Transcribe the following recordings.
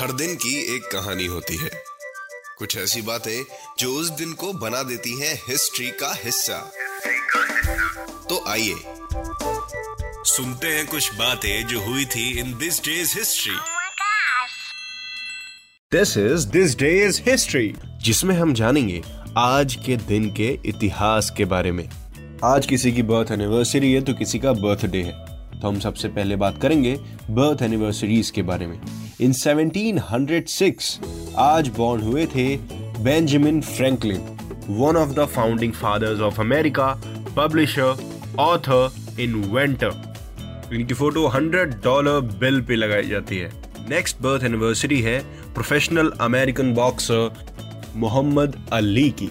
हर दिन की एक कहानी होती है। कुछ ऐसी बातें जो उस दिन को बना देती हैं हिस्ट्री का हिस्सा। तो आइए सुनते हैं कुछ बातें जो हुई थी in this day's history. This is this day's history जिसमें हम जानेंगे आज के दिन के इतिहास के बारे में। आज किसी की बर्थ एनिवर्सरी है तो किसी का बर्थडे है। तो हम सबसे पहले बात करेंगे बर्थ एनिवर्सरीज के बारे में। इन 1706 आज बॉर्न हुए थे Benjamin Franklin one of the founding fathers of America publisher author inventor इनकी फ़ोटो 100 डॉलर बिल पे लगाई जाती है। नेक्स्ट बर्थ एनिवर्सरी है professional American boxer Muhammad Ali की।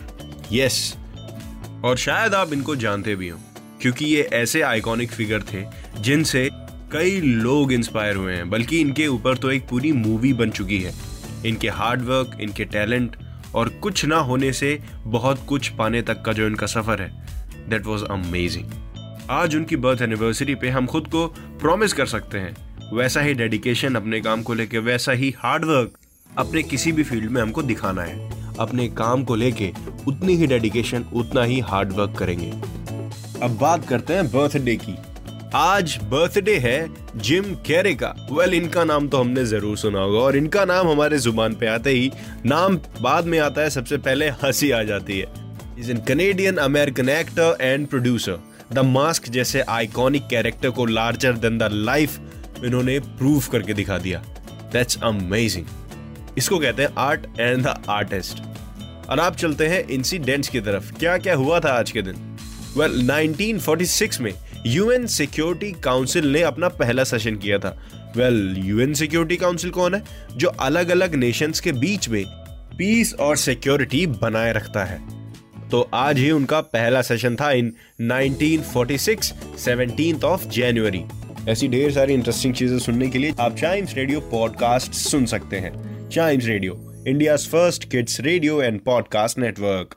Yes yes. और शायद आप इनको जानते भी हो। क्योंकि ये ऐसे आइकॉनिक फिगर थे, जिनसे कई लोग इंस्पायर हुए हैं। बल्कि इनके ऊपर तो एक पूरी मूवी बन चुकी है। इनके हार्डवर्क इनके टैलेंट और कुछ ना होने से बहुत कुछ पाने तक का जो इनका सफ़र है दैट वॉज़ अमेजिंग आज उनकी बर्थ एनिवर्सरी पे हम खुद को प्रॉमिस कर सकते हैं। वैसा ही डेडिकेशन अपने काम को लेके, वैसा ही हार्डवर्क अपने किसी भी फ़ील्ड में हमको दिखाना है। अपने काम को लेके उतनी ही डेडिकेशन उतना ही हार्डवर्क करेंगे। अब बात करते हैं बर्थडे की। आज बर्थडे है जिम कैरे का। वेल well, इनका नाम तो हमने ज़रूर सुना होगा और इनका नाम हमारे ज़ुबान पे आते ही नाम बाद में आता है सबसे पहले हँसी आ जाती है। Is an Canadian American actor and producer the mask जैसे आइकॉनिक कैरेक्टर को लार्जर देन द लाइफ इन्होंने प्रूव करके दिखा दिया। दैट्स अमेजिंग इसको कहते हैं आर्ट एंड द आर्टिस्ट और आप चलते हैं इंसिडेंट्स की तरफ़। क्या क्या हुआ था आज के दिन? Well, 1946 में यूएन सिक्योरिटी काउंसिल ने अपना पहला सेशन किया था। वेल यूएन सिक्योरिटी काउंसिल कौन है? जो अलग अलग नेशंस के बीच में पीस और सिक्योरिटी बनाए रखता है। तो आज ही उनका पहला सेशन था इन 1946 17th ऑफ़ जनवरी ऐसी ढेर सारी इंटरेस्टिंग चीज़ें सुनने के लिए आप चाइम्स रेडियो पॉडकास्ट सुन सकते हैं। Chimes radio India first kids radio and podcast network